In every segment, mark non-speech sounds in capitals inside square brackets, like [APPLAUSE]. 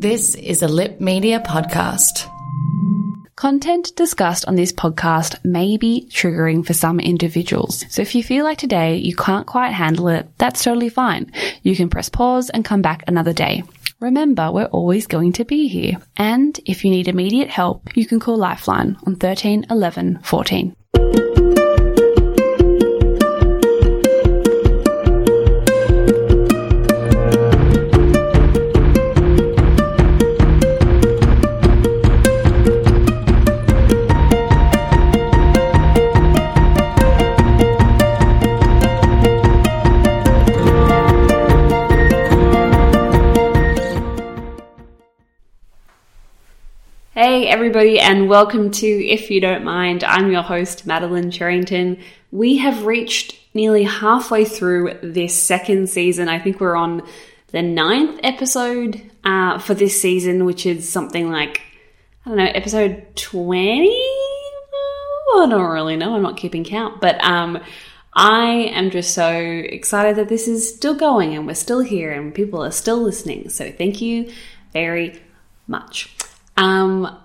This is a Lip Media podcast. Content discussed on this podcast may be triggering for some individuals. So if you feel like today you can't quite handle it, that's totally fine. You can press pause and come back another day. Remember, we're always going to be here. And if you need immediate help, you can call Lifeline on 13 11 14. Everybody, and welcome to If You Don't Mind. I'm your host, Madeline Cherrington. We have reached nearly halfway through this second season. I think we're on the ninth episode uh, for this season, which is something like, I don't know, episode 20? I don't really know. I'm not keeping count. But um, I am just so excited that this is still going and we're still here and people are still listening. So thank you very much. Um,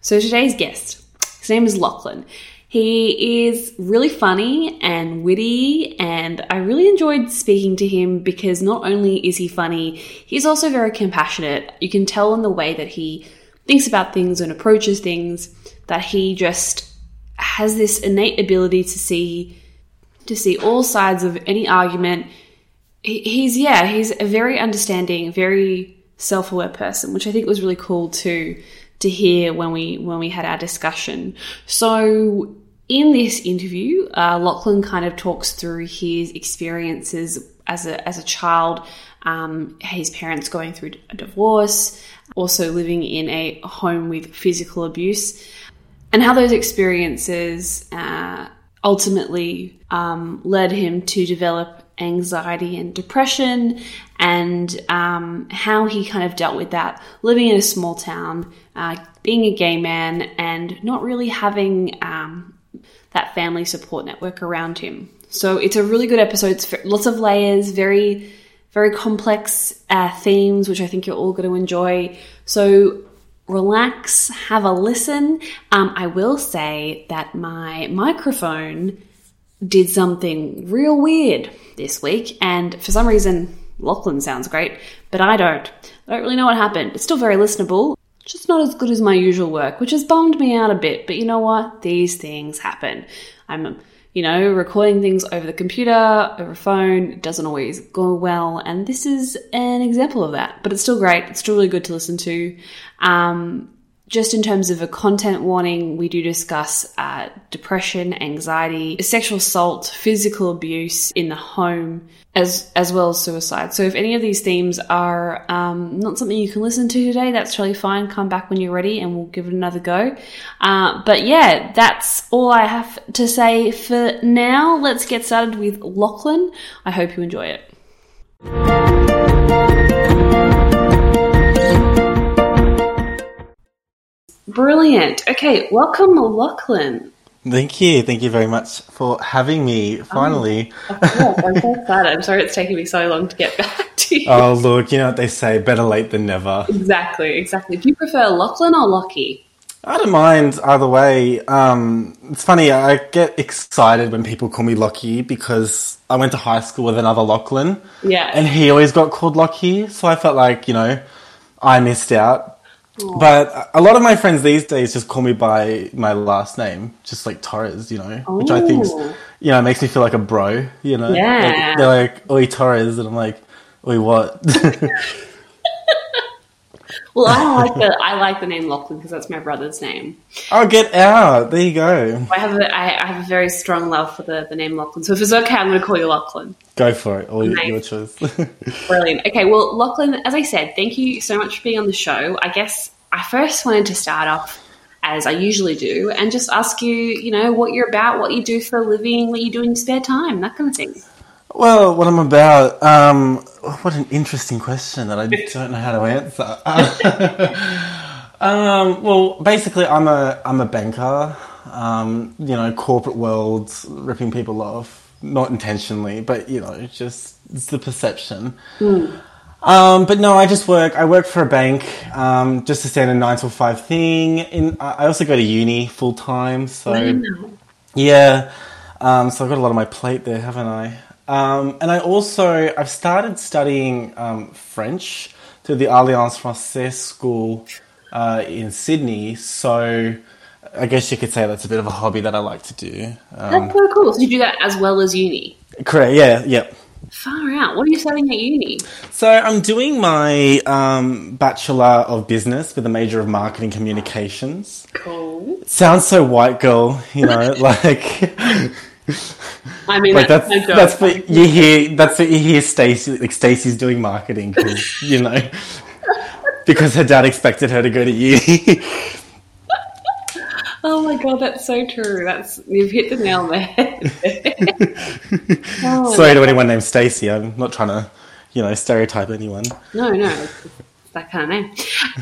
so today's guest, his name is Lachlan. He is really funny and witty, and I really enjoyed speaking to him because not only is he funny, he's also very compassionate. You can tell in the way that he thinks about things and approaches things that he just has this innate ability to see to see all sides of any argument. He's yeah, he's a very understanding, very self-aware person, which I think was really cool to to hear when we when we had our discussion. So in this interview, uh, Lachlan kind of talks through his experiences as a as a child, um, his parents going through a divorce, also living in a home with physical abuse, and how those experiences uh, ultimately um, led him to develop anxiety and depression, and um, how he kind of dealt with that living in a small town, uh, being a gay man, and not really having um, that family support network around him. So it's a really good episode. It's lots of layers, very, very complex uh, themes, which I think you're all going to enjoy. So relax, have a listen. Um, I will say that my microphone did something real weird this week, and for some reason, Lachlan sounds great, but I don't. I don't really know what happened. It's still very listenable, just not as good as my usual work, which has bummed me out a bit. But you know what? These things happen. I'm, you know, recording things over the computer, over a phone, it doesn't always go well, and this is an example of that. But it's still great. It's still really good to listen to. Um, just in terms of a content warning, we do discuss uh, depression, anxiety, sexual assault, physical abuse in the home, as as well as suicide. So if any of these themes are um, not something you can listen to today, that's totally fine. Come back when you're ready, and we'll give it another go. Uh, but yeah, that's all I have to say for now. Let's get started with Lachlan. I hope you enjoy it. Brilliant. Okay, welcome, Lachlan. Thank you. Thank you very much for having me. Finally. Oh, of course. I'm so excited. I'm sorry it's taken me so long to get [LAUGHS] back to you. oh, look, you know what they say better late than never. Exactly, exactly. Do you prefer Lachlan or Lockie? I don't mind either way. Um, it's funny, I get excited when people call me Lockie because I went to high school with another Lachlan. Yeah. And he always got called Lockie, so I felt like, you know, I missed out. But a lot of my friends these days just call me by my last name, just like Torres, you know, which I think, you know, makes me feel like a bro, you know? Yeah. Like, they're like, Oi Torres, and I'm like, Oi what? [LAUGHS] [LAUGHS] Well, I like the I like the name Lachlan because that's my brother's name. oh, get out. There you go. I have a I, I have a very strong love for the, the name Lachlan. So if it's okay, I'm going to call you Lachlan. Go for it. All Nice. your choice. [LAUGHS] Brilliant. Okay, well, Lachlan, as I said, thank you so much for being on the show. I guess I first wanted to start off as I usually do and just ask you, you know, what you're about, what you do for a living, what you do in your spare time, that kind of thing. Well, what I'm about, um, what an interesting question that I don't know how to answer. [LAUGHS] um, well, basically, I'm a I'm a banker. Um, you know, corporate world, ripping people off, not intentionally, but you know, just it's the perception. Um, but no, I just work. I work for a bank, um, just to stand in a standard nine to five thing. In I also go to uni full time, so yeah. Um, so I've got a lot on my plate there, haven't I? Um, and I also I've started studying um, French through the Alliance Française School uh, in Sydney. So I guess you could say that's a bit of a hobby that I like to do. Um, That's so cool. So you do that as well as uni. correct? Yeah, Yep. Far out. What are you studying at uni? So I'm doing my um, Bachelor of Business with a major of Marketing Communications. Cool. Sounds so white girl, you know, [LAUGHS] like I mean, like that's, that's that's what you hear. That's what you hear. Stacey, like Stacey's doing marketing, you know, [LAUGHS] because her dad expected her to go to uni. Oh my god, that's so true. That's you've hit the nail on the head. oh, [LAUGHS] Sorry to anyone named Stacey. I'm not trying to, you know, stereotype anyone. No, no, that kind of name.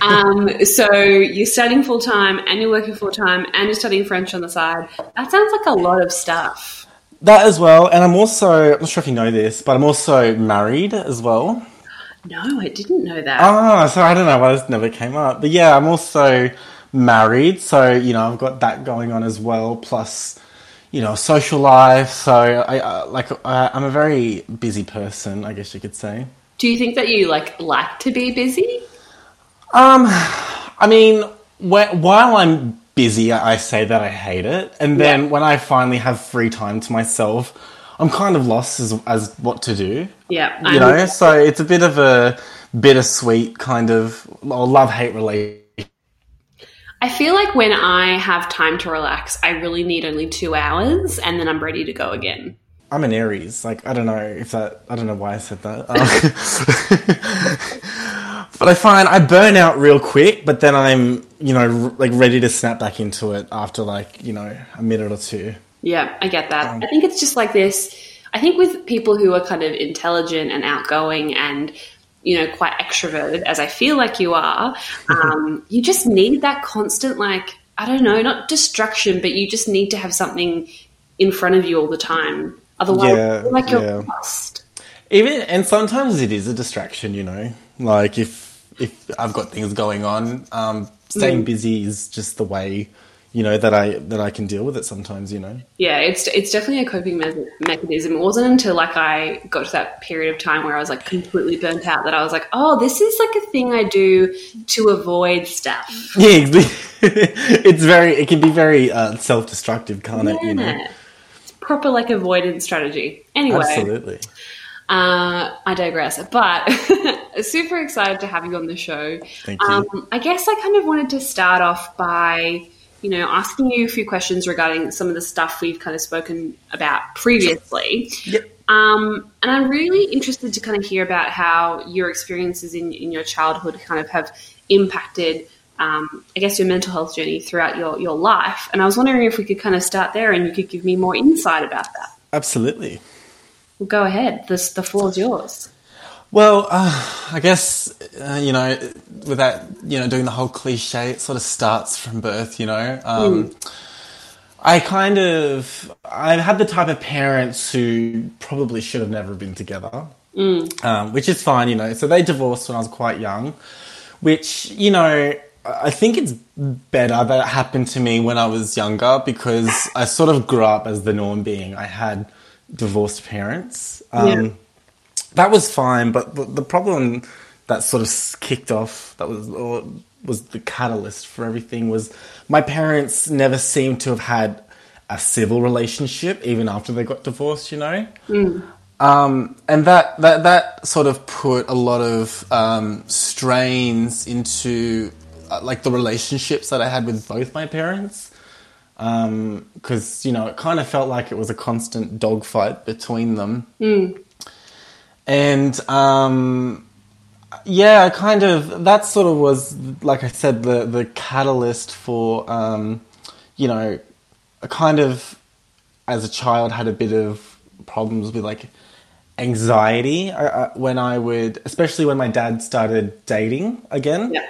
Um, [LAUGHS] so you're studying full time, and you're working full time, and you're studying French on the side. That sounds like a lot of stuff. That as well, and I'm also I'm not sure if you know this, but I'm also married as well. No, I didn't know that. Ah, so I don't know why this never came up, but yeah, I'm also married, so you know I've got that going on as well. Plus, you know, social life. So I uh, like uh, I'm a very busy person, I guess you could say. Do you think that you like like to be busy? Um, I mean, wh- while I'm busy, I I say that I hate it, and then Yeah. when I finally have free time to myself, I'm kind of lost as as what to do. Yeah, You I'm- know, so it's a bit of a bittersweet kind of love hate relationship. I feel like when I have time to relax, I really need only two hours, and then I'm ready to go again. I'm an Aries. Like I don't know if that. I don't know why I said that. Um, [LAUGHS] but I find I burn out real quick. But then I'm, you know, r- like ready to snap back into it after like you know a minute or two. Yeah, I get that. I think it's just like this. I think with people who are kind of intelligent and outgoing and you know quite extroverted, as I feel like you are, [LAUGHS] um, you just need that constant like I don't know, not distraction, but you just need to have something in front of you all the time. Otherwise, Yeah, like you're yeah. lost. Even and sometimes it is a distraction. You know, like if if I've got things going on, um, staying busy is just the way. You know that I that I can deal with it sometimes. You know. Yeah, it's it's definitely a coping me- mechanism. It wasn't until like I got to that period of time where I was like completely burnt out that I was like, oh, this is like a thing I do to avoid stuff. Yeah, [LAUGHS] it's very. It can be very uh, self-destructive, can't it? You know. Proper like avoidance strategy. Anyway, Absolutely. uh, I digress. But [LAUGHS] super excited to have you on the show. Thank you. Um, I guess I kind of wanted to start off by, you know, asking you a few questions regarding some of the stuff we've kind of spoken about previously. Yep. Um, and I'm really interested to kind of hear about how your experiences in, in your childhood kind of have impacted, um, I guess, your mental health journey throughout your, your life. And I was wondering if we could kind of start there and you could give me more insight about that. Absolutely. Well, go ahead. This, the floor is yours. Well, uh, I guess uh, you know, without you know doing the whole cliche, it sort of starts from birth. You know, um, I kind of I had the type of parents who probably should have never been together, um, which is fine. You know, so they divorced when I was quite young, which you know. I think it's better that it happened to me when I was younger because I sort of grew up as the norm being I had divorced parents. Um, Yeah. that was fine, but the, the problem that sort of kicked off, that was or was the catalyst for everything, was my parents never seemed to have had a civil relationship even after they got divorced. You know, um, and that, that that sort of put a lot of um, strains into Uh, like the relationships that I had with both my parents um, because you know it kind of felt like it was a constant dogfight between them hmm. and um, yeah, I kind of that sort of was like I said the the catalyst for um, you know, I kind of as a child had a bit of problems with like anxiety I, I, when I would, especially when my dad started dating again. Yeah.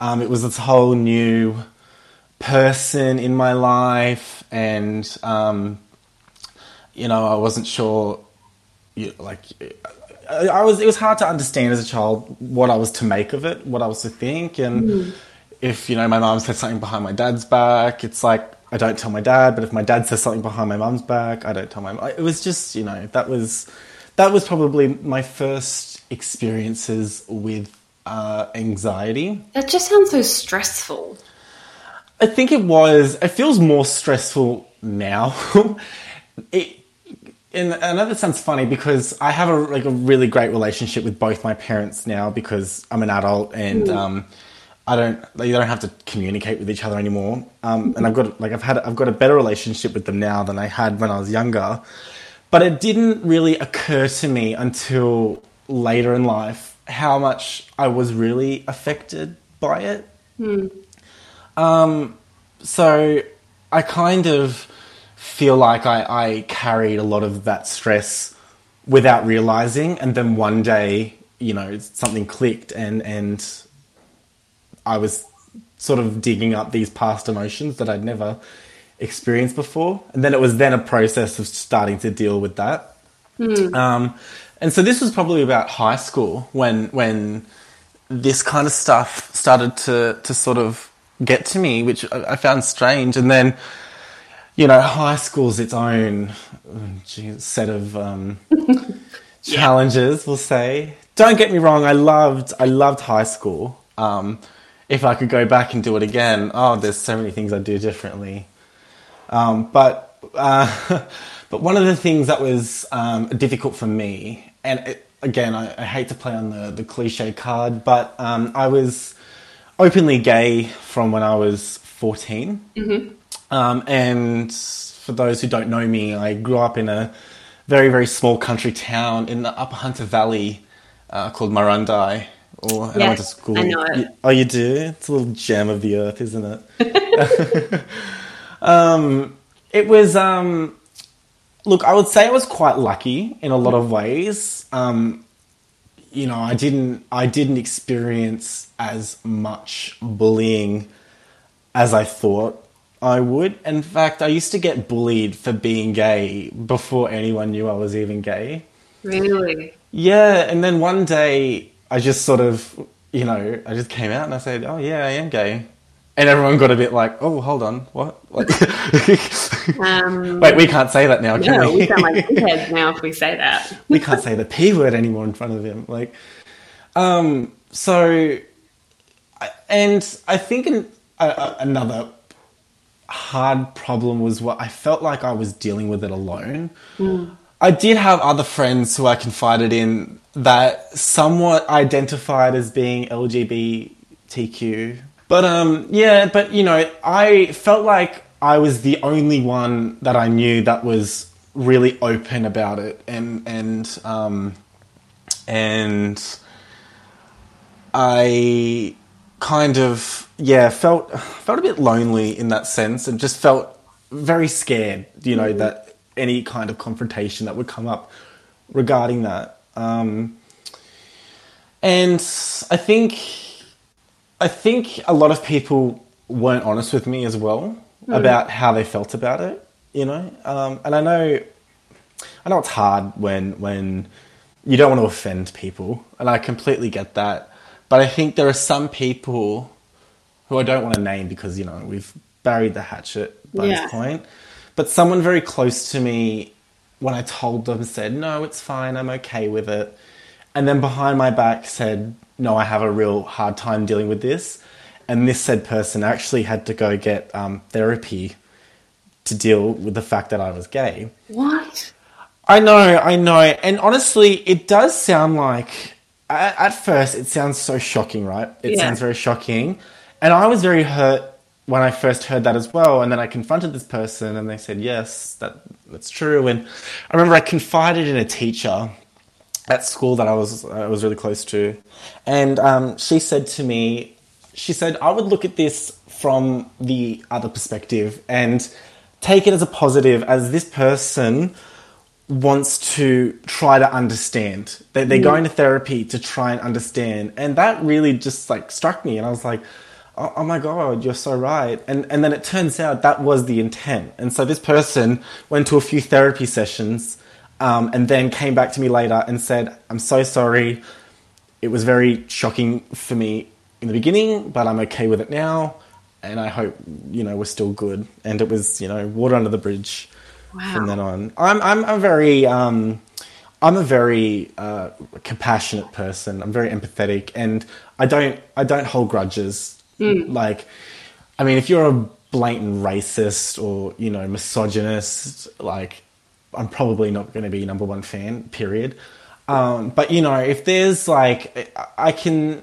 Um, it was this whole new person in my life, and um, you know, I wasn't sure. You, like, I I was. It was hard to understand as a child what I was to make of it, what I was to think, and if you know my mom said something behind my dad's back, it's like I don't tell my dad. But if my dad says something behind my mum's back, I don't tell my. mum. It was just you know that was that was probably my first experiences with uh, anxiety. That just sounds so stressful. I think it was. It feels more stressful now. [LAUGHS] it, and I know that sounds funny because I have a like a really great relationship with both my parents now because I'm an adult and um, I don't they don't have to communicate with each other anymore. Um, and I've got like I've had I've got a better relationship with them now than I had when I was younger. But it didn't really occur to me until later in life how much I was really affected by it. Um, so I kind of feel like I, I carried a lot of that stress without realizing, and then one day, you know, something clicked, and and I was sort of digging up these past emotions that I'd never experienced before, and then it was then a process of starting to deal with that. Um, and so this was probably about high school when when this kind of stuff started to to sort of get to me, which I, I found strange. And then, you know, high school's its own mm, geez, set of um, [LAUGHS] challenges. We'll say. Don't get me wrong. I loved I loved high school. Um, if I could go back and do it again, oh, there's so many things I'd do differently. Um, but uh, [LAUGHS] but one of the things that was um, difficult for me, and it, again, I, I hate to play on the, the cliche card, but um, I was openly gay from when I was 14. Um, and for those who don't know me, I grew up in a very, very small country town in the Upper Hunter Valley uh, called Murrurundi. Or, and I went to school. I know it. Oh, you do? It's a little gem of the earth, isn't it? [LAUGHS] [LAUGHS] um, it was, um, look, I would say I was quite lucky in a lot of ways. Um, you know, I didn't, I didn't experience as much bullying as I thought I would. In fact, I used to get bullied for being gay before anyone knew I was even gay. Really? Yeah, and then one day I just sort of, you know, I just came out and I said, "Oh yeah, I am gay," and everyone got a bit like, "Oh, hold on, what?" Like, [LAUGHS] Um, wait, we can't say that now, can no, we? we sound like [LAUGHS] dickheads now if we say that. we can't say the p word anymore in front of him. Like, um, so, and I think a, a, another hard problem was what I felt like I was dealing with it alone. I did have other friends who I confided in that somewhat identified as being LGBTQ. But um yeah, but you know, I felt like I was the only one that I knew that was really open about it. And and um and I kind of yeah felt felt a bit lonely in that sense and just felt very scared you know that any kind of confrontation that would come up regarding that. Um, and I think I think a lot of people weren't honest with me as well about how they felt about it you know um, and I know I know it's hard when when you don't want to offend people, and I completely get that. But I think there are some people who I don't want to name because you know we've buried the hatchet by Yeah. this point. But someone very close to me, when I told them, said, "No, it's fine. I'm okay with it," and then behind my back said, "No, I have a real hard time dealing with this." And this said person actually had to go get um, therapy to deal with the fact that I was gay. What? I know, I know. And honestly, it does sound like, at, at first, it sounds so shocking, right? It Yeah. sounds very shocking. And I was very hurt when I first heard that as well. And then I confronted this person and they said, yes, that, that's true. And I remember I confided in a teacher at school that I was, I was really close to. And um, she said to me, she said, I would look at this from the other perspective and take it as a positive, as this person wants to try to understand. They, they're going to therapy to try and understand, and that really just like struck me. And I was like, "Oh, oh my god, you're so right." And and then it turns out that was the intent. And so this person went to a few therapy sessions um, and then came back to me later and said, "I'm so sorry. It was very shocking for me in the beginning, but I'm okay with it now, and I hope you know we're still good." And it was you know water under the bridge Wow. from then on. I'm I'm a very um, I'm a very uh, compassionate person. I'm very empathetic, and I don't I don't hold grudges. Like, I mean, if you're a blatant racist or you know misogynist, like, I'm probably not going to be number one fan. Period. Um, but you know, if there's like, I- can.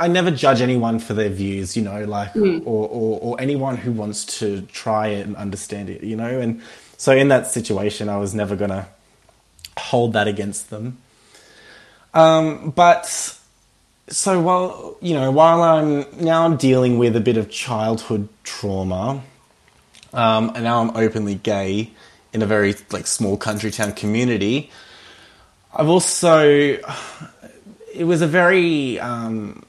I never judge anyone for their views, you know, like, or, or, or anyone who wants to try it and understand it, you know, and so in that situation, I was never gonna hold that against them. Um, but so while you know, while I'm now I'm dealing with a bit of childhood trauma, um, and now I'm openly gay in a very like small country town community, I've also it was a very um,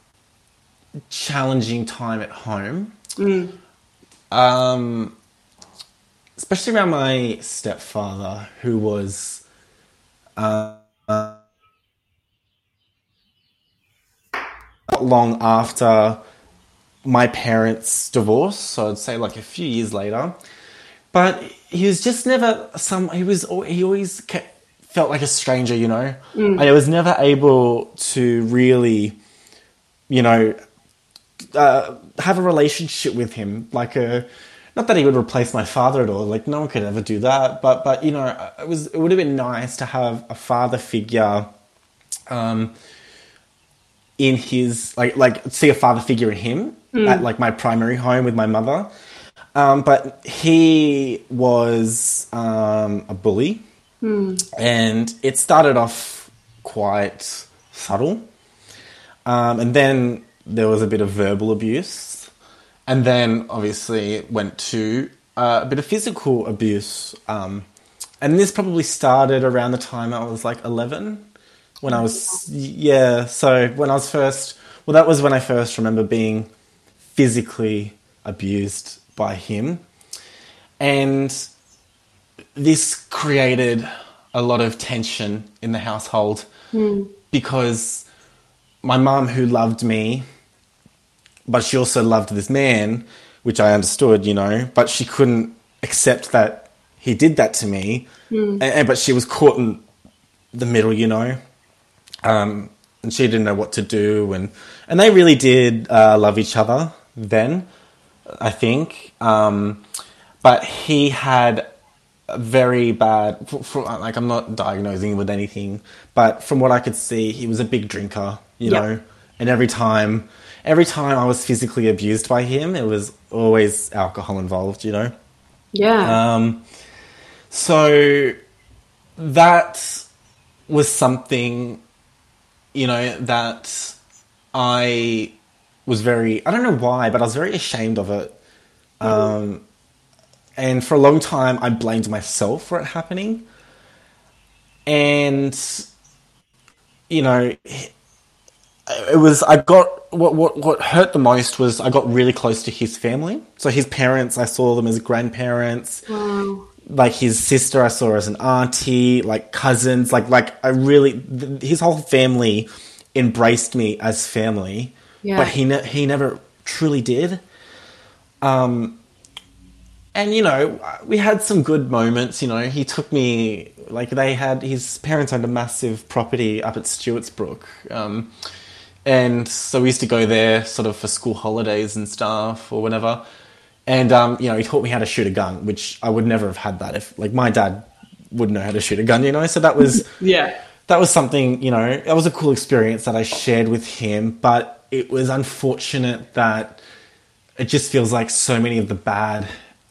challenging time at home. Um, especially around my stepfather, who was uh, not long after my parents' divorce, so I'd say like a few years later. But he was just never some. He was he always kept, felt like a stranger, you know. I was never able to really, you know, uh, have a relationship with him, like a. Not that he would replace my father at all. Like no one could ever do that. But but you know, it was it would have been nice to have a father figure. Um, in his like like see a father figure in him at like my primary home with my mother. Um, but he was um, a bully, and it started off quite subtle, um, and then there was a bit of verbal abuse, and then obviously it went to uh, a bit of physical abuse. Um, and this probably started around the time I was like eleven when I was yeah. So when I was first, well, that was when I first remember being physically abused by him, and this created a lot of tension in the household because my mum, who loved me, but she also loved this man, which I understood, you know, but she couldn't accept that he did that to me, and, and- but she was caught in the middle, you know um, and she didn't know what to do, and and they really did uh, love each other then, I think. Um, but he had a very bad, like I'm not diagnosing him with anything, but from what I could see, he was a big drinker, you Yeah. know, and every time, every time I was physically abused by him, it was always alcohol involved, you know. Yeah. Um, so that was something, you know, that I was very, I don't know why, but I was very ashamed of it. Um, and for a long time, I blamed myself for it happening. And, you know, it was I got what what what hurt the most was I got really close to his family. So his parents, I saw them as grandparents. wow. Like his sister, I saw as an auntie. Like cousins, like like I really th- his whole family embraced me as family. Yeah. But he ne- he never truly did. Um, and you know we had some good moments. You know he took me like they had his parents owned a massive property up at Stewartsbrook. Um, and so we used to go there sort of for school holidays and stuff or whatever. And um, you know, he taught me how to shoot a gun, which I would never have had that if like my dad wouldn't know how to shoot a gun, you know. So that was [LAUGHS] Yeah. that was something, you know, that was a cool experience that I shared with him, but it was unfortunate that it just feels like so many of the bad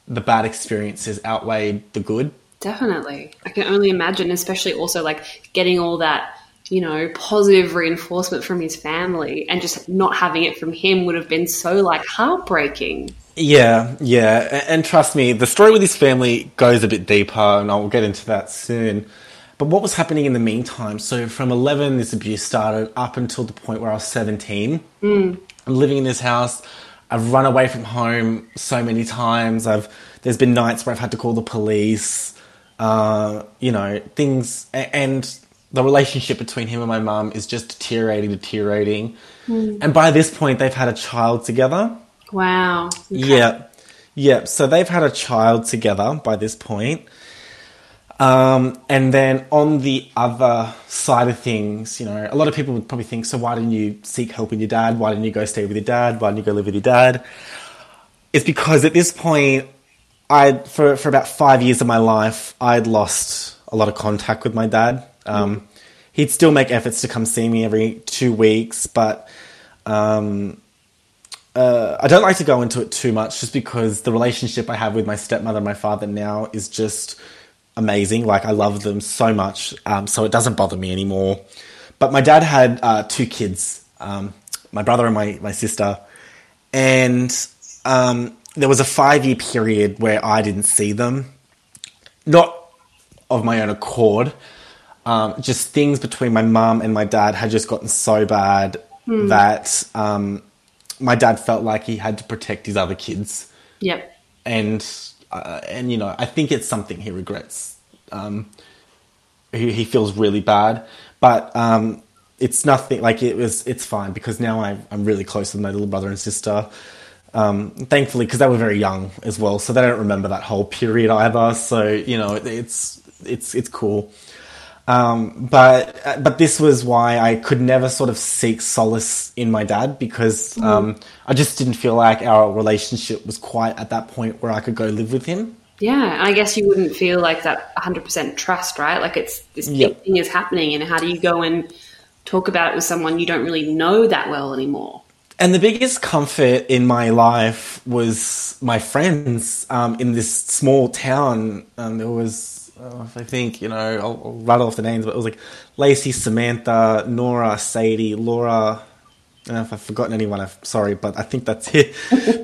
the bad experiences outweighed the good. Definitely. I can only imagine, especially also like getting all that, you know, positive reinforcement from his family and just not having it from him would have been so like heartbreaking. Yeah, yeah, a- and trust me, the story with his family goes a bit deeper, and I'll get into that soon. But what was happening in the meantime? So from eleven, this abuse started up until the point where I was seventeen. I'm living in this house. I've run away from home so many times. I've there's been nights where I've had to call the police. Uh, you know, things, and the relationship between him and my mum is just deteriorating, deteriorating. Hmm. And by this point, they've had a child together. Wow. Okay. Yeah. Yeah. So they've had a child together by this point. Um, and then on the other side of things, you know, a lot of people would probably think, so why didn't you seek help with your dad? Why didn't you go stay with your dad? Why didn't you go live with your dad? It's because at this point, I for for about five years of my life, I'd lost a lot of contact with my dad. Um, He'd still make efforts to come see me every two weeks, but um, uh, I don't like to go into it too much, just because the relationship I have with my stepmother and my father now is just amazing. Like I love them so much, um, so it doesn't bother me anymore. But my dad had uh, two kids, um, my brother and my my sister, and um, there was a five year period where I didn't see them, not of my own accord. Um, just things between my mum and my dad had just gotten so bad that um, my dad felt like he had to protect his other kids Yep. and uh, and you know I think it's something he regrets. Um, he, he feels really bad, but um, it's nothing like it was. It's fine because now I, I'm really close with my little brother and sister. Um, thankfully, because they were very young as well, so they don't remember that whole period either. So you know, it, it's it's it's cool. Um, but uh, but this was why I could never sort of seek solace in my dad because um, I just didn't feel like our relationship was quite at that point where I could go live with him. Yeah, and I guess you wouldn't feel like that 100% trust, right? Like it's this big Yep. thing is happening, and how do you go and talk about it with someone you don't really know that well anymore? And the biggest comfort in my life was my friends um, in this small town. Um, there was, uh, I think, you know, I'll, I'll rattle off the names, but it was like Lacey, Samantha, Nora, Sadie, Laura. I don't know if I've forgotten anyone. I'm sorry, but I think that's it.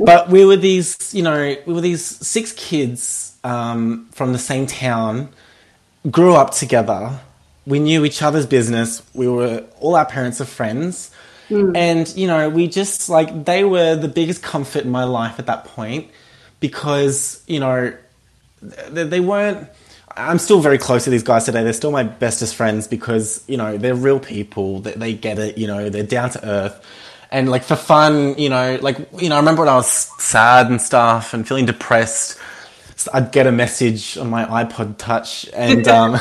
[LAUGHS] but we were these, you know, we were these six kids um, from the same town, grew up together. We knew each other's business. We were all our parents are friends. And, you know, we just like, they were the biggest comfort in my life at that point because, you know, they, they weren't. I'm still very close to these guys today. They're still my bestest friends because you know they're real people. They, they get it. You know they're down to earth, and like for fun. You know, like you know, I remember when I was sad and stuff and feeling depressed. so I'd get a message on my iPod Touch and um, [LAUGHS]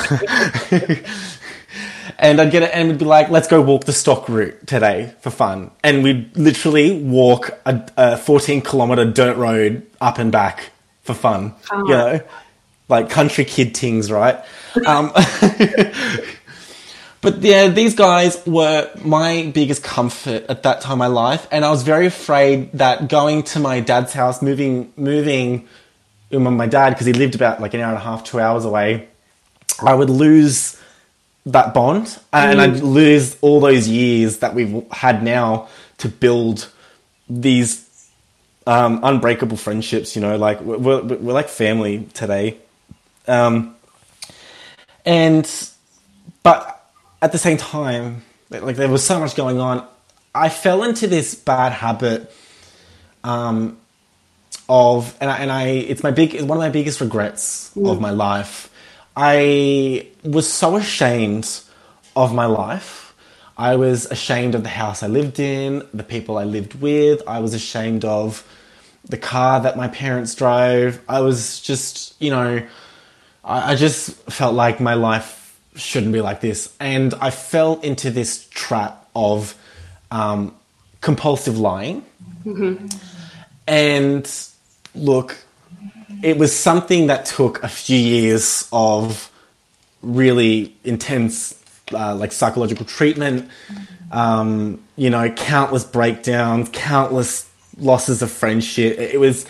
and I'd get it and we'd be like, "Let's go walk the stock route today for fun." And we'd literally walk a, a 14 kilometer dirt road up and back for fun. You know, like country kid things, right? [LAUGHS] Um, [LAUGHS] but yeah, these guys were my biggest comfort at that time in my life, and I was very afraid that going to my dad's house, moving, moving with my dad because he lived about like an hour and a half, two hours away, I would lose that bond, and I'd lose all those years that we've had now to build these um, unbreakable friendships. You know, like we're, we're, we're like family today. Um, and but at the same time, like there was so much going on. I fell into this bad habit um, of, and I, and I, it's my big, it's one of my biggest regrets of my life. I was so ashamed of my life. I was ashamed of the house I lived in, the people I lived with. I was ashamed of the car that my parents drove. I was just, you know, I, I just felt like my life shouldn't be like this. And I fell into this trap of um, compulsive lying. And look, it was something that took a few years of really intense, uh, like psychological treatment. Um, you know, countless breakdowns, countless losses of friendship. It was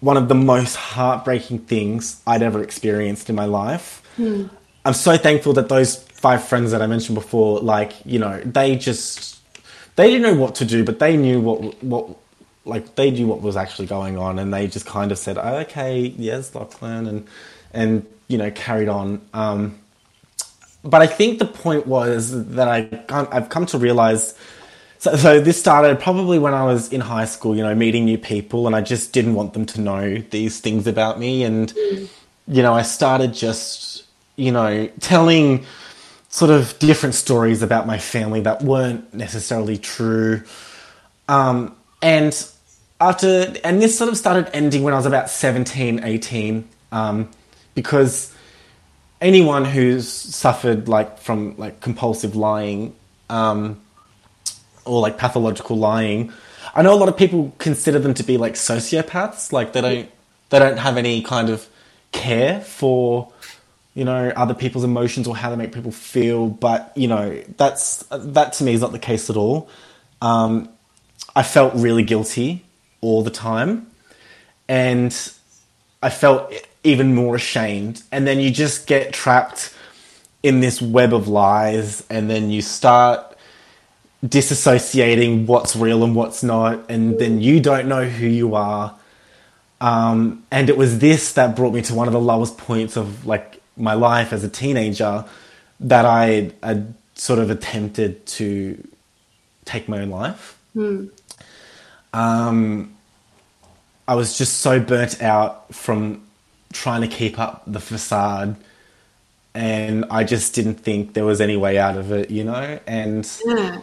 one of the most heartbreaking things I'd ever experienced in my life. I'm so thankful that those five friends that I mentioned before, like, you know, they just they didn't know what to do, but they knew what what like they knew what was actually going on, and they just kind of said, oh, "Okay, yes, Lachlan," and and you know carried on. Um, but I think the point was that I I've come to realize. So, so this started probably when I was in high school, you know, meeting new people, and I just didn't want them to know these things about me, and you know, I started just, you know, telling sort of different stories about my family that weren't necessarily true. Um, and after, and this sort of started ending when I was about 17, 18, um, because anyone who's suffered like from like compulsive lying, um, or like pathological lying, I know a lot of people consider them to be like sociopaths, like they don't, they don't have any kind of care for you know other people's emotions or how they make people feel but you know that's that to me is not the case at all. Um, i felt really guilty all the time and i felt even more ashamed. And then you just get trapped in this web of lies and then you start disassociating what's real and what's not and then you don't know who you are um, and it was this that brought me to one of the lowest points of like my life as a teenager that I had sort of attempted to take my own life. Hmm. Um, I was just so burnt out from trying to keep up the facade, and I just didn't think there was any way out of it, you know. And Yeah.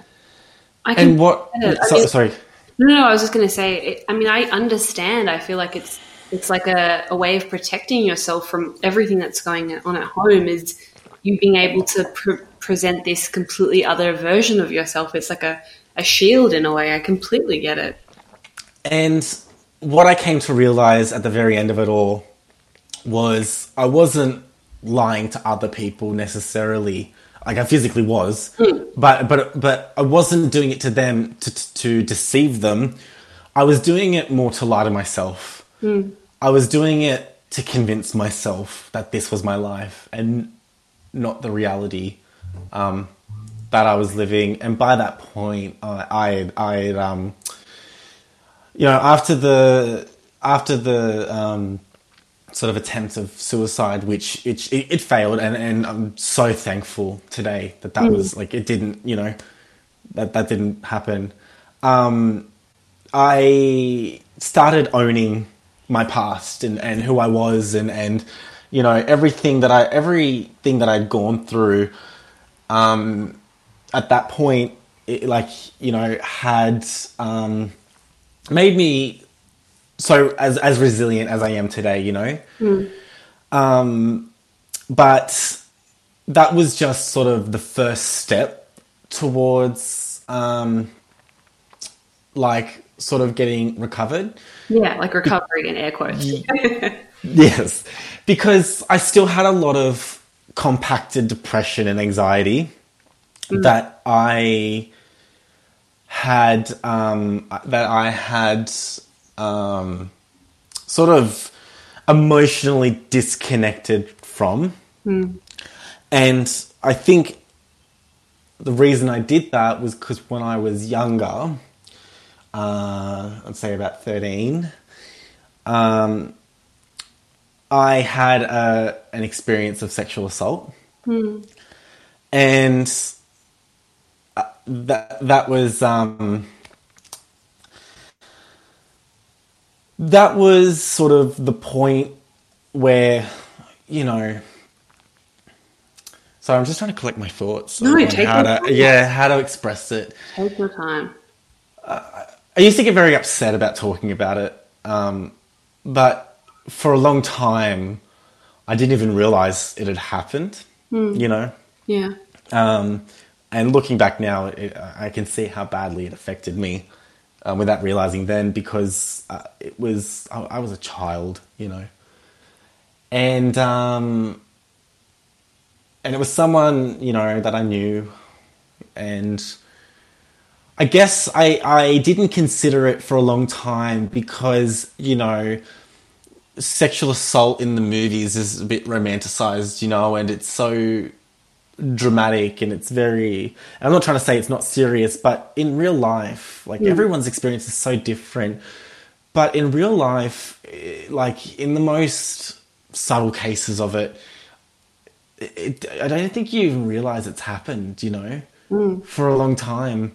I can and what? get it. I So, mean- sorry. No, no, I was just going to say. It, I mean, I understand. I feel like it's it's like a, a way of protecting yourself from everything that's going on at home. Is you being able to pre- present this completely other version of yourself? It's like a a shield in a way. I completely get it. And what I came to realize at the very end of it all was I wasn't lying to other people necessarily. Like I physically was, but but but I wasn't doing it to them to to deceive them. I was doing it more to lie to myself. I was doing it to convince myself that this was my life and not the reality um, that I was living. And by that point, I I I um, you know, after the after the um, sort of attempt of suicide, which it it, it failed, and, and I'm so thankful today that that was like it didn't, you know, that that didn't happen. Um, I started owning my past and, and who I was and, and you know everything that I everything that I'd gone through um, at that point it, like you know had um, made me so as as resilient as I am today you know? Um, but that was just sort of the first step towards um, like sort of getting recovered. Yeah, like recovery in air quotes. [LAUGHS] Yes, because I still had a lot of compacted depression and anxiety that I had um, that I had um, sort of emotionally disconnected from, and I think the reason I did that was because when I was younger, uh, I'd say about thirteen. Um, I had a, an experience of sexual assault, and uh, that that was um, that was sort of the point where you know. So I'm just trying to collect my thoughts. No, take how your to time. yeah how to express it. Take your time. I used to get very upset about talking about it, um, but for a long time, I didn't even realize it had happened. You know, Yeah. um, and looking back now, it, I can see how badly it affected me um, without realizing then because uh, it was I, I was a child, you know, and um, and it was someone you know that I knew, and I guess I I didn't consider it for a long time because you know sexual assault in the movies is a bit romanticized, you know, and it's so dramatic and it's very I'm not trying to say it's not serious, but in real life, like everyone's experience is so different. But in real life, eh, like in the most subtle cases of it, it, I don't think you even realize it's happened, you know, for a long time.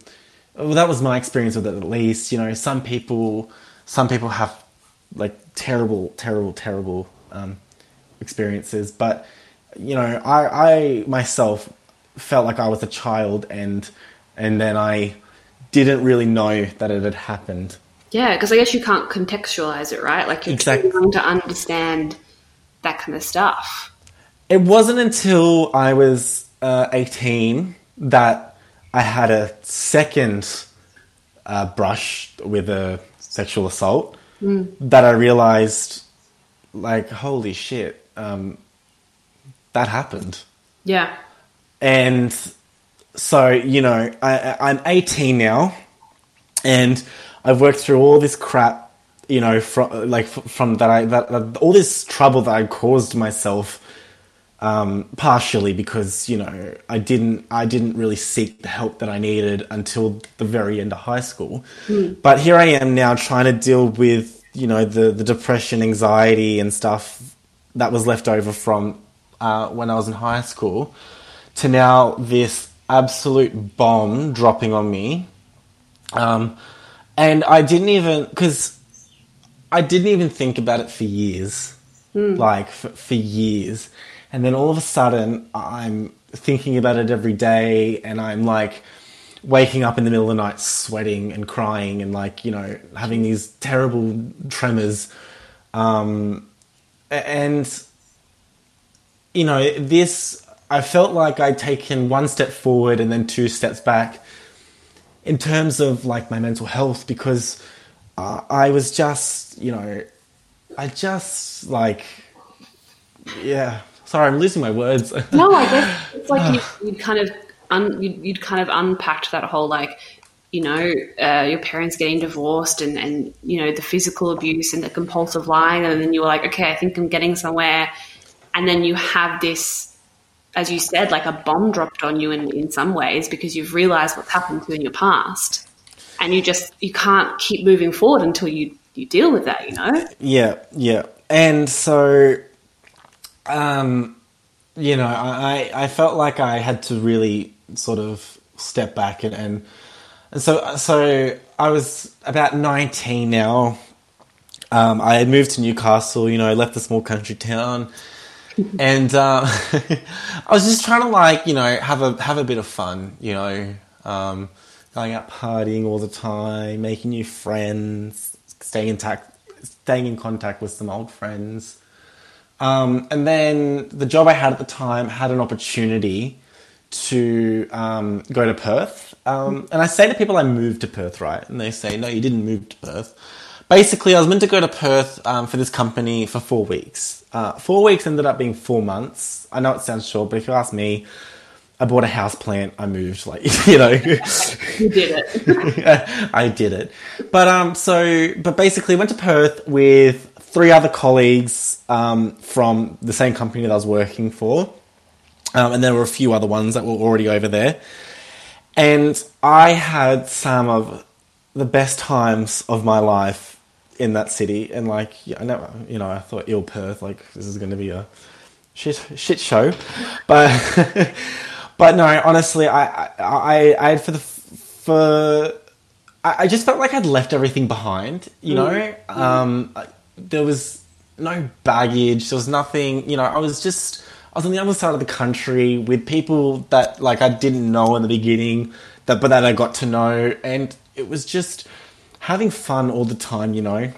Well, that was my experience with it at least. You know, some people, some people have like terrible, terrible, terrible um, experiences, but you know, I, I myself felt like I was a child, and and then I didn't really know that it had happened. Yeah, because I guess you can't contextualize it, right? Like you're Exactly. trying to understand that kind of stuff. It wasn't until I was uh, 18 that I had a second uh, brush with a sexual assault that I realized, like, holy shit, um, that happened. Yeah. And so, you know, I, I'm 18 now, and I've worked through all this crap, you know, from like from that I that, that all this trouble that I caused myself, um, partially because you know I didn't I didn't really seek the help that I needed until the very end of high school. But here I am now trying to deal with you know the the depression, anxiety, and stuff that was left over from uh, when I was in high school to now this absolute bomb dropping on me. Um, and I didn't even, because I didn't even think about it for years. Like, for, for years. And then all of a sudden, I'm thinking about it every day, and I'm like waking up in the middle of the night sweating and crying and like, you know, having these terrible tremors. Um, and you know, this, I felt like I'd taken one step forward and then two steps back in terms of like my mental health because uh, I was just, you know, I just like, yeah. Sorry, I'm losing my words. [LAUGHS] No, I guess it's like you, [SIGHS] you'd kind of un, you'd, you'd kind of unpacked that whole like you know uh, your parents getting divorced and and you know the physical abuse and the compulsive lying and then you were like okay I think I'm getting somewhere and then you have this as you said like a bomb dropped on you in in some ways because you've realized what's happened to you in your past and you just you can't keep moving forward until you you deal with that you know Yeah, yeah. And so, um, you know, I, I felt like I had to really sort of step back and, and, and so, so I was about 19 now. Um, I had moved to Newcastle, you know, I left the small country town. And uh, [LAUGHS] I was just trying to like, you know, have a have a bit of fun, you know, um, going out partying all the time, making new friends, staying in tac- staying in contact with some old friends. Um, and then the job I had at the time had an opportunity to um, go to Perth. Um, and I say to people I moved to Perth, right? And they say, no, you didn't move to Perth. Basically, I was meant to go to Perth um, for this company for four weeks. Uh, four weeks ended up being four months. I know it sounds short, but if you ask me, I bought a house plant. I moved, like [LAUGHS] you know. you did it [LAUGHS] I did it. But um, so but basically went to Perth with three other colleagues um, from the same company that I was working for, um, and there were a few other ones that were already over there. And I had some of the best times of my life in that city. And like, I never, you know, I thought ill Perth, like this is going to be a shit shit show, but [LAUGHS] but no, honestly, I I I, had for the for I, I just felt like I'd left everything behind. You know, um, I- there was no baggage. There was nothing. You know, I was just I was on the other side of the country with people that like I didn't know in the beginning, that but that I got to know, and it was just having fun all the time. You know,